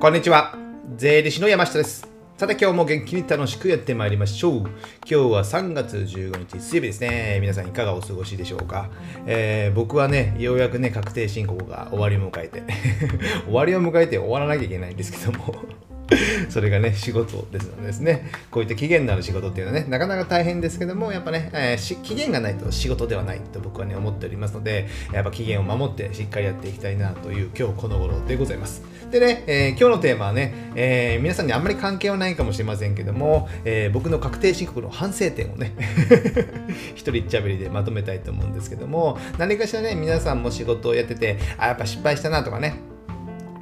こんにちは。税理士の山下です。さて今日も元気に楽しくやってまいりましょう。今日は3月15日水曜日ですね。皆さんいかがお過ごしでしょうか。えー僕はね、ようやくね、確定申告が終わりを迎えて、終わりを迎えて終わらなきゃいけないんですけども、それがね、仕事ですのでですね、こういった期限のある仕事っていうのはね、なかなか大変ですけども、やっぱね、えー期限がないと仕事ではないと僕はね、思っておりますので、やっぱ期限を守ってしっかりやっていきたいなという今日この頃でございます。でね、えー今日のテーマはね、えー皆さんにあんまり関係はないかもしれませんけども、えー僕の確定申告の反省点をね、一人一ゃべりでまとめたいと思うんですけども、何かしらね、皆さんも仕事をやってて、あ、やっぱ失敗したなとかね、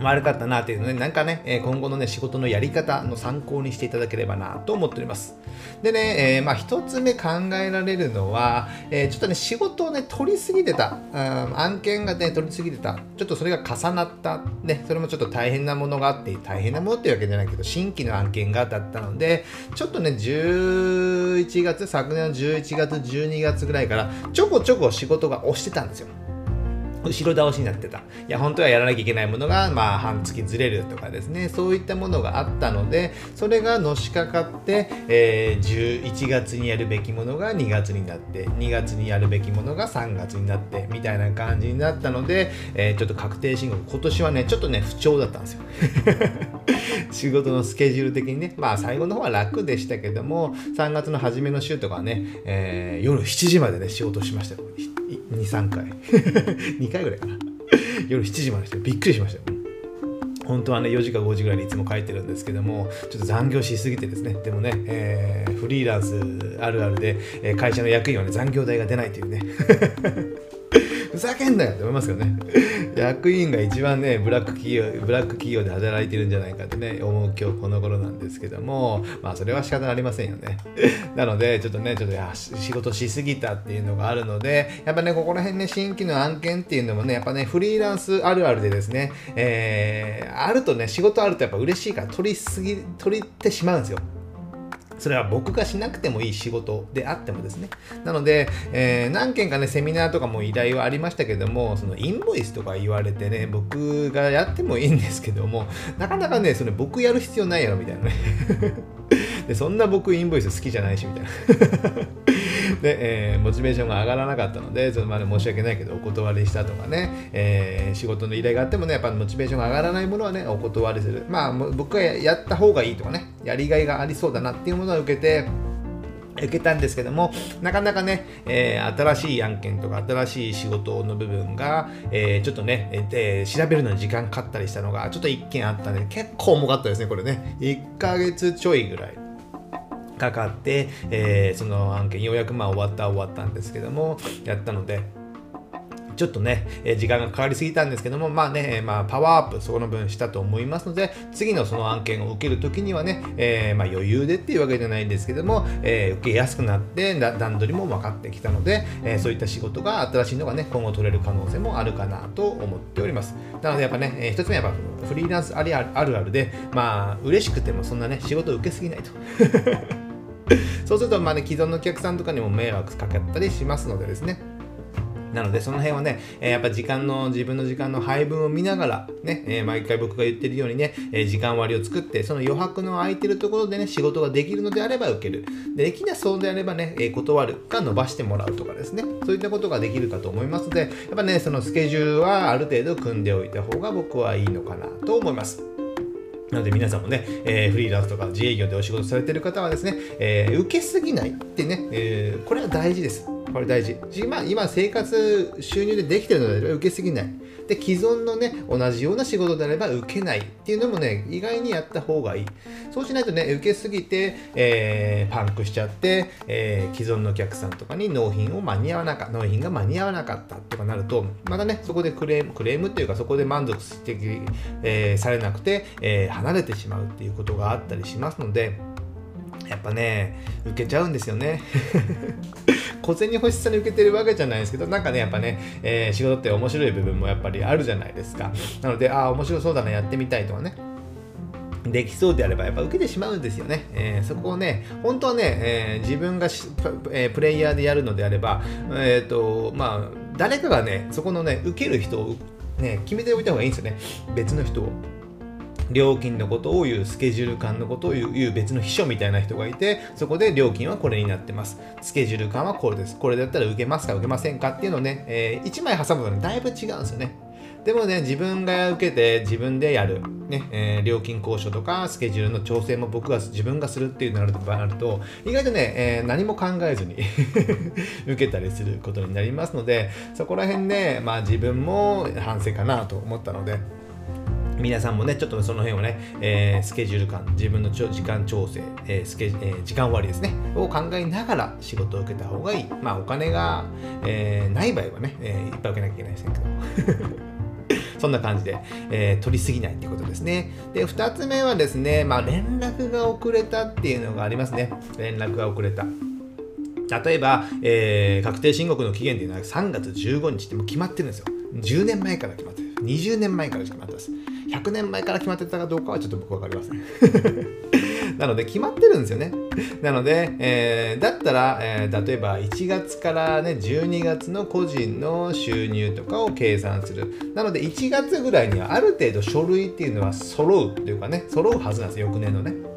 悪かったなっていうのね、なんかね、今後のね、仕事のやり方の参考にしていただければなと思っております。でね、えーまあ一つ目考えられるのは、えーちょっとね、仕事をね、取りすぎてた、うん案件がね、取りすぎてた、ちょっとそれが重なった、ね、それもちょっと大変なものがあって、大変なものっていうわけじゃないけど、新規の案件がだったので、ちょっとね、11月、昨年の11月、12月ぐらいから、ちょこちょこ仕事が押してたんですよ。後ろ倒しになってた。いや、本当はやらなきゃいけないものが、まあ、半月ずれるとかですね、そういったものがあったので、それがのしかかって、えー11月にやるべきものが2月になって、2月にやるべきものが3月になって、みたいな感じになったので、えーちょっと確定申告、今年はね、ちょっとね、不調だったんですよ。仕事のスケジュール的にね、まあ最後の方は楽でしたけども、3月の初めの週とかね、えー夜7時までね、仕事しましたよ。2、3回。2回ぐらいかな。夜7時までしてびっくりしましたよ。本当はね4時か5時ぐらいにいつも書いてるんですけどもちょっと残業しすぎてですねでもね、えーフリーランスあるあるで、会社の役員はね残業代が出ないというねふざけんなよって思いますよね。役員が一番ねブラック企業ブラック企業で働いてるんじゃないかってね思う今日この頃なんですけどもまあそれは仕方ありませんよね。なのでちょっとねちょっと仕事しすぎたっていうのがあるのでやっぱねここら辺ね新規の案件っていうのもねやっぱねフリーランスあるあるでですね、えーあるとね仕事あるとやっぱ嬉しいから取りすぎ取りてしまうんですよ。それは僕がしなくてもいい仕事であってもですね。なので、えー何件かね、セミナーとかも依頼はありましたけども、そのインボイスとか言われてね、僕がやってもいいんですけども、なかなかね、それ僕やる必要ないやろみたいなね。で、そんな僕インボイス好きじゃないしみたいな。で、えーモチベーションが上がらなかったので、そのまで申し訳ないけど、お断りしたとかね、えー仕事の依頼があってもね、やっぱモチベーションが上がらないものはね、お断りする。まあ、僕がやった方がいいとかね、やりがいがありそうだなっていうものを受けて、受けたんですけども、なかなかね、えー新しい案件とか新しい仕事の部分が、えーちょっとね、えー調べるのに時間かかったりしたのが、ちょっと1件あったんで、結構重かったですね、これね。1ヶ月ちょいぐらい。かかって、えーその案件ようやくまあ終わった終わったんですけどもやったのでちょっとね、え時間がかかりすぎたんですけども、まあね、まあ、パワーアップそこの分したと思いますので、次のその案件を受けるときにはね、えーまあ、余裕でっていうわけじゃないんですけども、えー受けやすくなって、段取りも分かってきたので、えーそういった仕事が新しいのがね、今後取れる可能性もあるかなと思っております。なのでやっぱね、えー一つ目はやっぱフリーランスありあるあるあるで、まあ、嬉しくてもそんなね、仕事を受けすぎないと。そうすると、まあね、既存のお客さんとかにも迷惑かかったりしますのでですね。なので、その辺はね、えやっぱ時間の、自分の時間の配分を見ながら、ね、え毎回僕が言ってるようにね、え時間割を作って、その余白の空いてるところでね、仕事ができるのであれば受ける。でできなそうであればね、え断るか伸ばしてもらうとかですね、そういったことができるかと思いますので、やっぱね、そのスケジュールはある程度組んでおいた方が僕はいいのかなと思います。なので皆さんもね、えーフリーランスとか自営業でお仕事されてる方はですね、えー受けすぎないってね、えーこれは大事です。これ大事。今、今生活収入でできてるので受けすぎない。で、既存のね、同じような仕事であれば受けないっていうのもね、意外にやった方がいい。そうしないとね、受けすぎて、えーパンクしちゃって、えー既存のお客さんとかに納品を間に合わなか、納品が間に合わなかったとかなると、またね、そこでクレーム、クレームっていうか、そこで満足的、えーされなくて、え離れてしまうっていうことがあったりしますので、やっぱね、受けちゃうんですよね。小銭欲しさに受けてるわけじゃないですけど、なんかね、やっぱね、えー仕事って面白い部分もやっぱりあるじゃないですか。なので、ああ、面白そうだな、やってみたいとかね。できそうであればやっぱ受けてしまうんですよね。えーそこをね、本当はね、えー自分がプ,、えープレイヤーでやるのであれば、えっ、と、まあ、誰かがね、そこのね、受ける人をね、決めておいた方がいいんですよね。別の人を。料金のことを言う、スケジュール感のことを言う別の秘書みたいな人がいて、そこで料金はこれになってます。スケジュール感はこれです。これだったら受けますか受けませんかっていうのをね、えー、1枚挟むとね、だいぶ違うんですよね。でもね、自分が受けて自分でやる、ねえー、料金交渉とかスケジュールの調整も僕が自分がするっていうのがあると、意外とね、えー、何も考えずに 受けたりすることになりますので、そこら辺ね、まあ自分も反省かなと思ったので、皆さんもね、ちょっとその辺をね、えー、スケジュール感、自分の時間調整、えースケえー、時間割ですね、を考えながら仕事を受けた方がいい。まあ、お金が、えー、ない場合はね、えー、いっぱい受けなきゃいけないですけど。そんな感じで、えー、取りすぎないってことですね。で、2つ目はですね、まあ、連絡が遅れたっていうのがありますね。連絡が遅れた。例えば、えー、確定申告の期限っていうのは3月15日ってもう決まってるんですよ。10年前から決まってる。20年前から決まってます。100年前から決まってたかどうかはちょっと僕分かりません。なので決まってるんですよね。なので、えー、だったら、えー、例えば1月からね、12月の個人の収入とかを計算する。なので1月ぐらいにはある程度書類っていうのは揃うというかね、揃うはずなんですよ、翌年のね。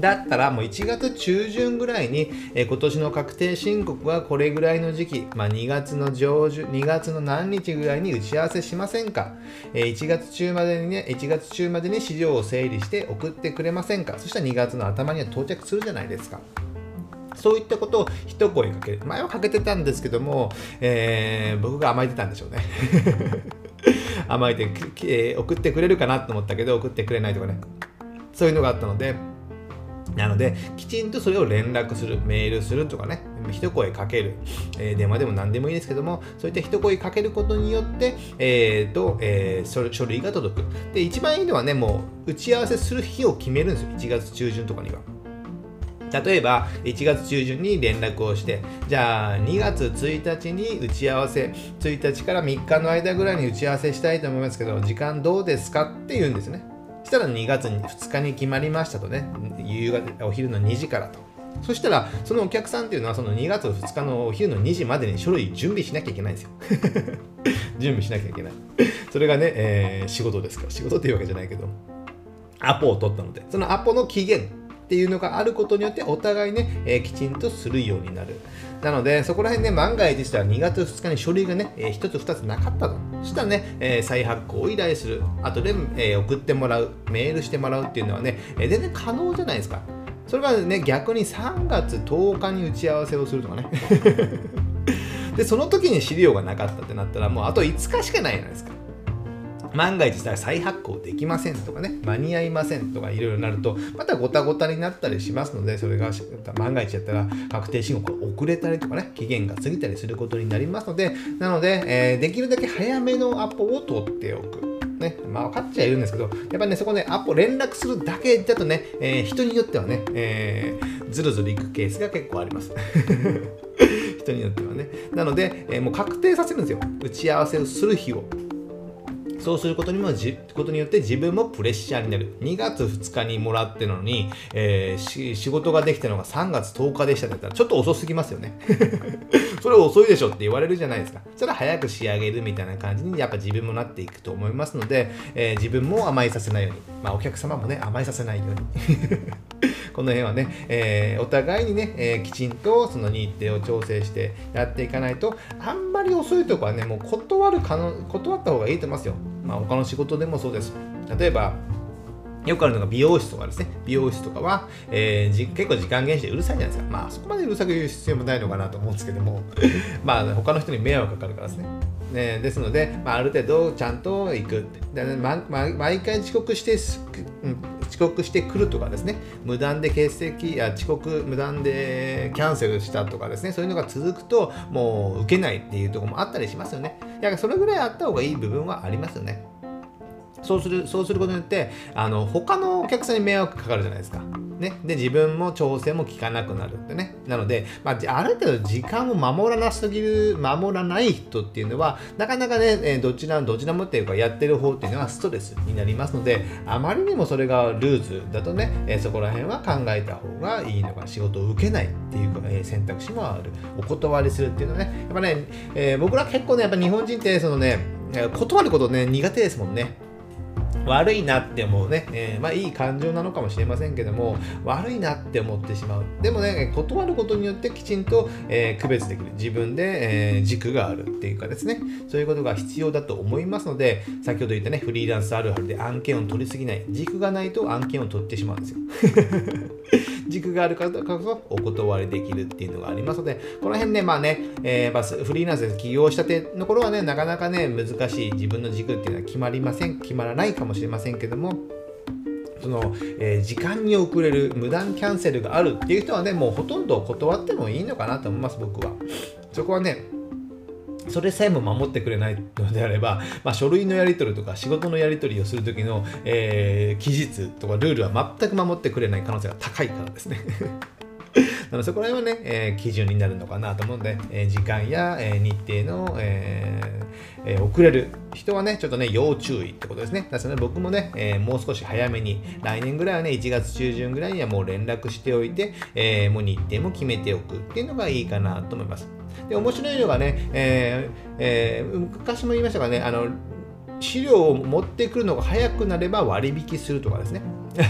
だったらもう1月中旬ぐらいに、えー、今年の確定申告はこれぐらいの時期、まあ、2月の上旬、2月の何日ぐらいに打ち合わせしませんか、えー、1月中までにね、1月中までに資料を整理して送ってくれませんか？そしたら2月の頭には到着するじゃないですか。そういったことを一声かける。前はかけてたんですけども、えー、僕が甘えてたんでしょうね。甘えて、えー、送ってくれるかなと思ったけど、送ってくれないとかね。そういうのがあったので、なので、きちんとそれを連絡する、メールするとかね、一声かける、えー、電話でも何でもいいですけども、そういった一声かけることによって、えーとえー、書類が届く。で、一番いいのはね、もう打ち合わせする日を決めるんですよ、1月中旬とかには。例えば1月中旬に連絡をしてじゃあ2月1日に打ち合わせ1日から3日の間ぐらいに打ち合わせしたいと思いますけど時間どうですかって言うんですねしたら2月2日に決まりましたとね、夕方、お昼の2時からと。そしたら、そのお客さんっていうのは、その2月2日のお昼の2時までに書類準備しなきゃいけないんですよ。準備しなきゃいけない。それがね、えー、仕事ですから、仕事っていうわけじゃないけど、アポを取ったので、そのアポの期限っていうのがあることによって、お互いね、えー、きちんとするようになる。なので、そこら辺ね、万が一したら2月2日に書類がね、えー、1つ2つなかったと。したらね、えー、再発行を依頼する。後で、えー、送ってもらう。メールしてもらうっていうのはね、えー、全然可能じゃないですか。それがね、逆に3月10日に打ち合わせをするとかね。で、その時に資料がなかったってなったら、もうあと5日しかないじゃないですか。万が一したら再発行できませんとかね、間に合いませんとかいろいろなると、またごたごたになったりしますので、それが万が一やったら確定申告が遅れたりとかね、期限が過ぎたりすることになりますので、なので、えー、できるだけ早めのアポを取っておく。ね、まあ分かっちゃいるんですけど、やっぱりね、そこね、アポ連絡するだけだとね、えー、人によってはね、えー、ずるずるいくケースが結構あります。人によってはね。なので、えー、もう確定させるんですよ。打ち合わせをする日を。そうすることにもじことによって自分もプレッシャーになる。2月2日にもらってのに、えー、仕事ができたのが3月10日でしたって言ったらちょっと遅すぎますよね。それ遅いでしょって言われるじゃないですか。それは早く仕上げるみたいな感じにやっぱ自分もなっていくと思いますので、えー、自分も甘えさせないように、まあお客様もね、甘えさせないように。この辺はね、えー、お互いにね、えー、きちんとその日程を調整してやっていかないと、あんまり遅いとこはね、もう断る可能、断った方がいいと思いますよ。まあ、他の仕事でもそうです。例えば、よくあるのが美容室とかですね。美容室とかは、えー、結構時間減してうるさいじゃないですか。まあそこまでうるさく言う必要もないのかなと思うんですけども、まあ他の人に迷惑かかるからですね。ねですので、まあ、ある程度ちゃんと行く。でまま毎回遅刻してうん、遅刻してくるとかですね、無断で欠席や遅刻、無断でキャンセルしたとかですね、そういうのが続くと、もう受けないっていうところもあったりしますよね。だからそれぐらいあった方がいい部分はありますよね。そうする、そうすることによって、あの、他のお客さんに迷惑かかるじゃないですか。ね。で、自分も調整も効かなくなるってね。なので、まあ、ある程度時間を守らなすぎる、守らない人っていうのは、なかなかね、えどちら、どちらもっていうか、やってる方っていうのはストレスになりますので、あまりにもそれがルーズだとね、えそこら辺は考えた方がいいのか、仕事を受けないっていうか、え選択肢もある。お断りするっていうのはね、やっぱね、えー、僕ら結構ね、やっぱ日本人って、そのね、断ることね、苦手ですもんね。悪いなって思うね、えー、まあいい感情なのかもしれませんけども悪いなって思ってしまう。でもね断ることによってきちんと、えー、区別できる。自分で、えー、軸があるっていうかですね。そういうことが必要だと思いますので先ほど言ったねフリーランスあるあるで案件を取りすぎない。軸がないと案件を取ってしまうんですよ。軸があるからこそお断りできるっていうのがありますのでこの辺ねまあね、えー、フリーランスで起業したての頃はねなかなかね難しい自分の軸っていうのは決まりません決まらないかもしれませんけどもその、えー、時間に遅れる無断キャンセルがあるっていう人はねもうほとんど断ってもいいのかなと思います僕は。そこはねそれさえも守ってくれないのであれば、まあ、書類のやり取りとか仕事のやり取りをするときの、えー、期日とかルールは全く守ってくれない可能性が高いからですね なのでそこら辺はね、えー、基準になるのかなと思うので、えー、時間や、えー、日程の、えーえー、遅れる人はね、ちょっとね、要注意ってことですね。ですので僕もね、えー、もう少し早めに、来年ぐらいはね、1月中旬ぐらいにはもう連絡しておいて、えー、もう日程も決めておくっていうのがいいかなと思います。で、面白いのがね、えーえー、昔も言いましたがね、あの、資料を持ってくるのが早くなれば割引するとかですね。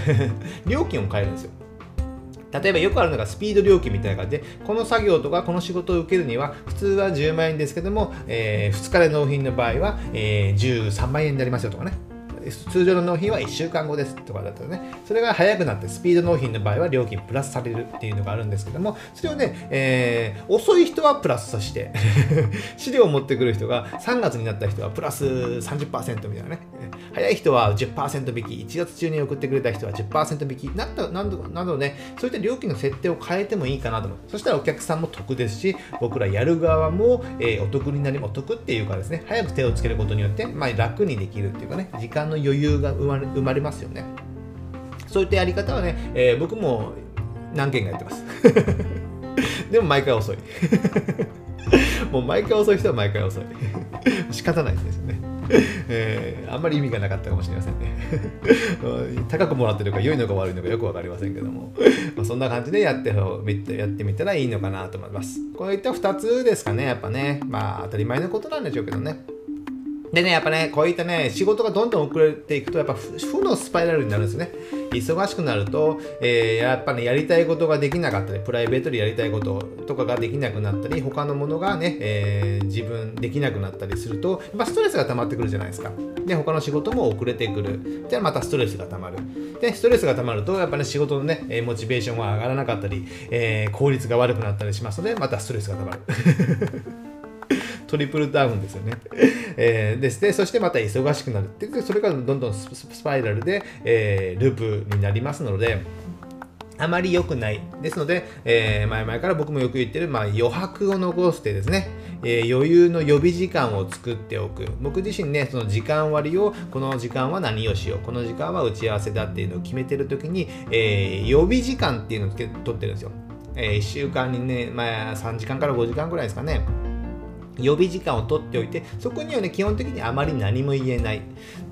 料金を変えるんですよ。例えばよくあるのがスピード料金みたいな感じで、この作業とかこの仕事を受けるには、普通は10万円ですけども、えー、2日で納品の場合は、えー、13万円になりますよとかね。通常の納品は1週間後ですとかだったらね、それが早くなってスピード納品の場合は料金プラスされるっていうのがあるんですけども、それをね、えー、遅い人はプラスさせて 資料を持ってくる人が3月になった人はプラス30%みたいなね、早い人は10%引き、1月中に送ってくれた人は10%引きなったなどなどね、そういった料金の設定を変えてもいいかなと思う。そしたらお客さんも得ですし、僕らやる側も、えー、お得になり、お得っていうかですね、早く手をつけることによって、まあ、楽にできるっていうかね、時間の余裕が生まれ生まれますよね。そういったやり方はね、えー、僕も何件かやってます。でも毎回遅い。もう毎回遅い人は毎回遅い。仕方ないですよね。えー、あんまり意味がなかったかもしれませんね。高くもらってるか良いのか悪いのかよく分かりませんけども、まあ、そんな感じでやってやってみたらいいのかなと思います。こういった2つですかね、やっぱね。まあ当たり前のことなんでしょうけどね。でね、やっぱね、こういったね、仕事がどんどん遅れていくと、やっぱ負のスパイラルになるんですね。忙しくなると、えー、やっぱね、やりたいことができなかったり、プライベートでやりたいこととかができなくなったり、他のものがね、えー、自分できなくなったりすると、やっぱストレスが溜まってくるじゃないですか。で、他の仕事も遅れてくる。じゃあまたストレスが溜まる。で、ストレスが溜まると、やっぱね、仕事のね、モチベーションが上がらなかったり、えー、効率が悪くなったりしますので、またストレスが溜まる。トリプルダウンですよね。えー、ですね。そしてまた忙しくなるってそれがどんどんスパイラルで、えー、ループになりますので、あまり良くない。ですので、えー、前々から僕もよく言ってる、まあ、余白を残してですね、えー、余裕の予備時間を作っておく。僕自身ね、その時間割を、この時間は何をしよう、この時間は打ち合わせだっていうのを決めてるときに、えー、予備時間っていうのを取ってるんですよ。えー、1週間にね、まあ、3時間から5時間ぐらいですかね。予備時間を取っておいて、そこにはね、基本的にあまり何も言えない。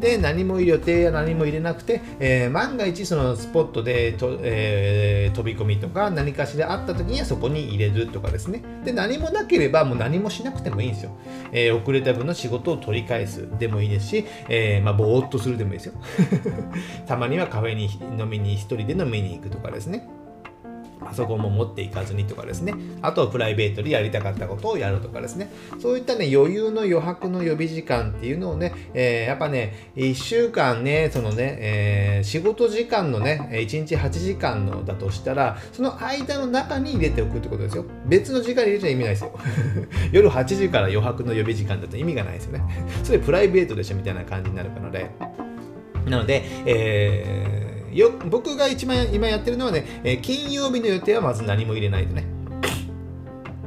で、何も予定や何も入れなくて、えー、万が一そのスポットでと、えー、飛び込みとか何かしらあった時にはそこに入れるとかですね。で、何もなければもう何もしなくてもいいんですよ。えー、遅れた分の仕事を取り返すでもいいですし、えー、まあ、ぼーっとするでもいいですよ。たまにはカフェに飲みに一人で飲みに行くとかですね。パソコンも持っていかずにとかですね。あとはプライベートでやりたかったことをやるとかですね。そういったね余裕の余白の予備時間っていうのをね、えー、やっぱね1週間ねそのね、えー、仕事時間のね1日8時間のだとしたらその間の中に入れておくってことですよ。別の時間に入れちゃ意味ないですよ。夜8時から余白の予備時間だと意味がないですよね。それプライベートでしょみたいな感じになるのでなので、えーよ僕が一番今やってるのはね、え、金曜日の予定はまず何も入れないでね。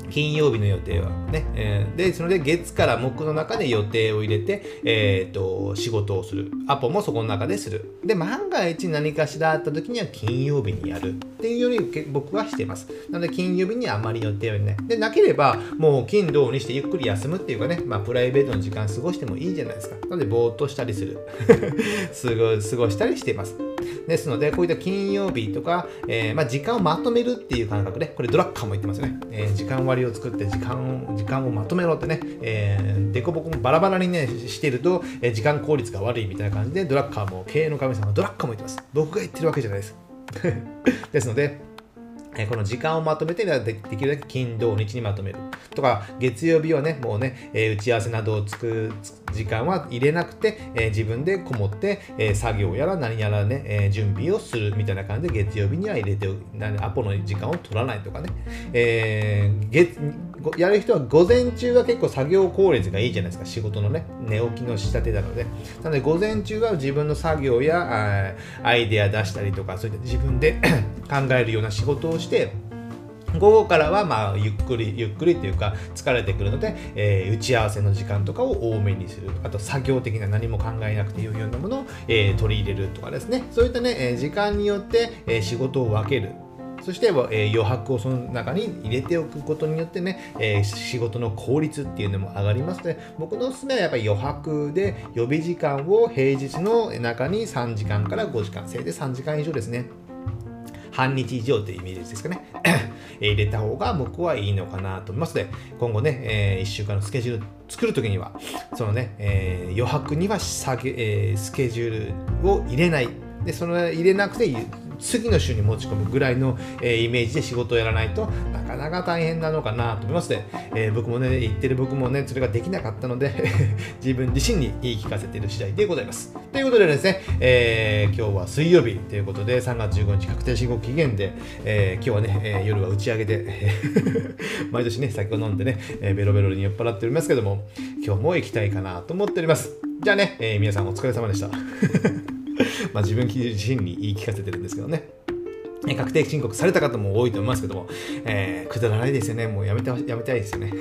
金曜日の予定はね、えー、で、それで月から木の中で予定を入れて、えっ、ー、と、仕事をする。アポもそこの中でする。で、万が一何かしらあった時には金曜日にやる。っていうより僕はしてます。なので金曜日にあまり予定をね。で、なければもう金土にしてゆっくり休むっていうかね、まあプライベートの時間過ごしてもいいじゃないですか。なのでぼーっとしたりする。過ごしたりしてます。ですので、こういった金曜日とか、えー、まあ、時間をまとめるっていう感覚で、これドラッカーも言ってますよね。えー、時間割を作って時間を、時間をまとめろってね、えー、でこぼこもバラバラにね、してると、え時間効率が悪いみたいな感じで、ドラッカーも、経営の神様、ドラッカーも言ってます。僕が言ってるわけじゃないです。ですので、えこの時間をまとめてできるだけ金土日にまとめる。とか月曜日はねもうね、え打ち合わせなどをつく時間は入れなくて、え自分でこもって、え作業やら何やらね、え準備をするみたいな感じで月曜日には入れてアポの時間を取らないとかね、えー、やる人は午前中は結構作業効率がいいじゃないですか。仕事のね寝起きの仕立てなのでなので午前中は自分の作業やアイデア出したりとかそういった自分で 考えるような仕事をして午後からはまあゆっくりゆっくりというか疲れてくるので、えー、打ち合わせの時間とかを多めにする。あと作業的な何も考えなくていいようなものを、えー、取り入れるとかですね。そういったね、え時間によって、え仕事を分ける。そして、えー、余白をその中に入れておくことによってね、えー、仕事の効率っていうのも上がりますので、僕のおすすめはやっぱり余白で予備時間を平日の中に3時間から5時間、せいで3時間以上ですね。半日以上というイメージですかね。入れた方が僕はいいのかなと思いますので、今後ね、えー、1週間のスケジュール作るときには、そのね、えー、余白には下げ、えー、スケジュールを入れない。で、その入れなくて次の週に持ち込むぐらいの、えー、イメージで仕事をやらないとなかなか大変なのかなと思いますので、えー、僕もね、言ってる僕もね、それができなかったので 自分自身に言い聞かせてる次第でございます。ということでですね、えー、今日は水曜日ということで、3月15日確定申告期限で、え今日はね、え夜は打ち上げで 毎年ね、酒を飲んでね、えベロベロに酔っ払っておりますけども、今日も行きたいかなと思っております。じゃあね、え皆さんお疲れ様でした。まあ自分自身に言い聞かせてるんですけどね。確定申告された方も多いと思いますけども、えー、くだらないですよね。もうやめて、やめたいですよね。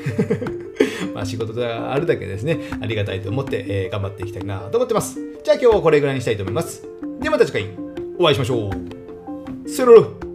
まあ仕事があるだけですね、ありがたいと思って、えー、頑張っていきたいなと思ってます。じゃあ今日はこれぐらいにしたいと思います。ではまた次回お会いしましょう。さよなら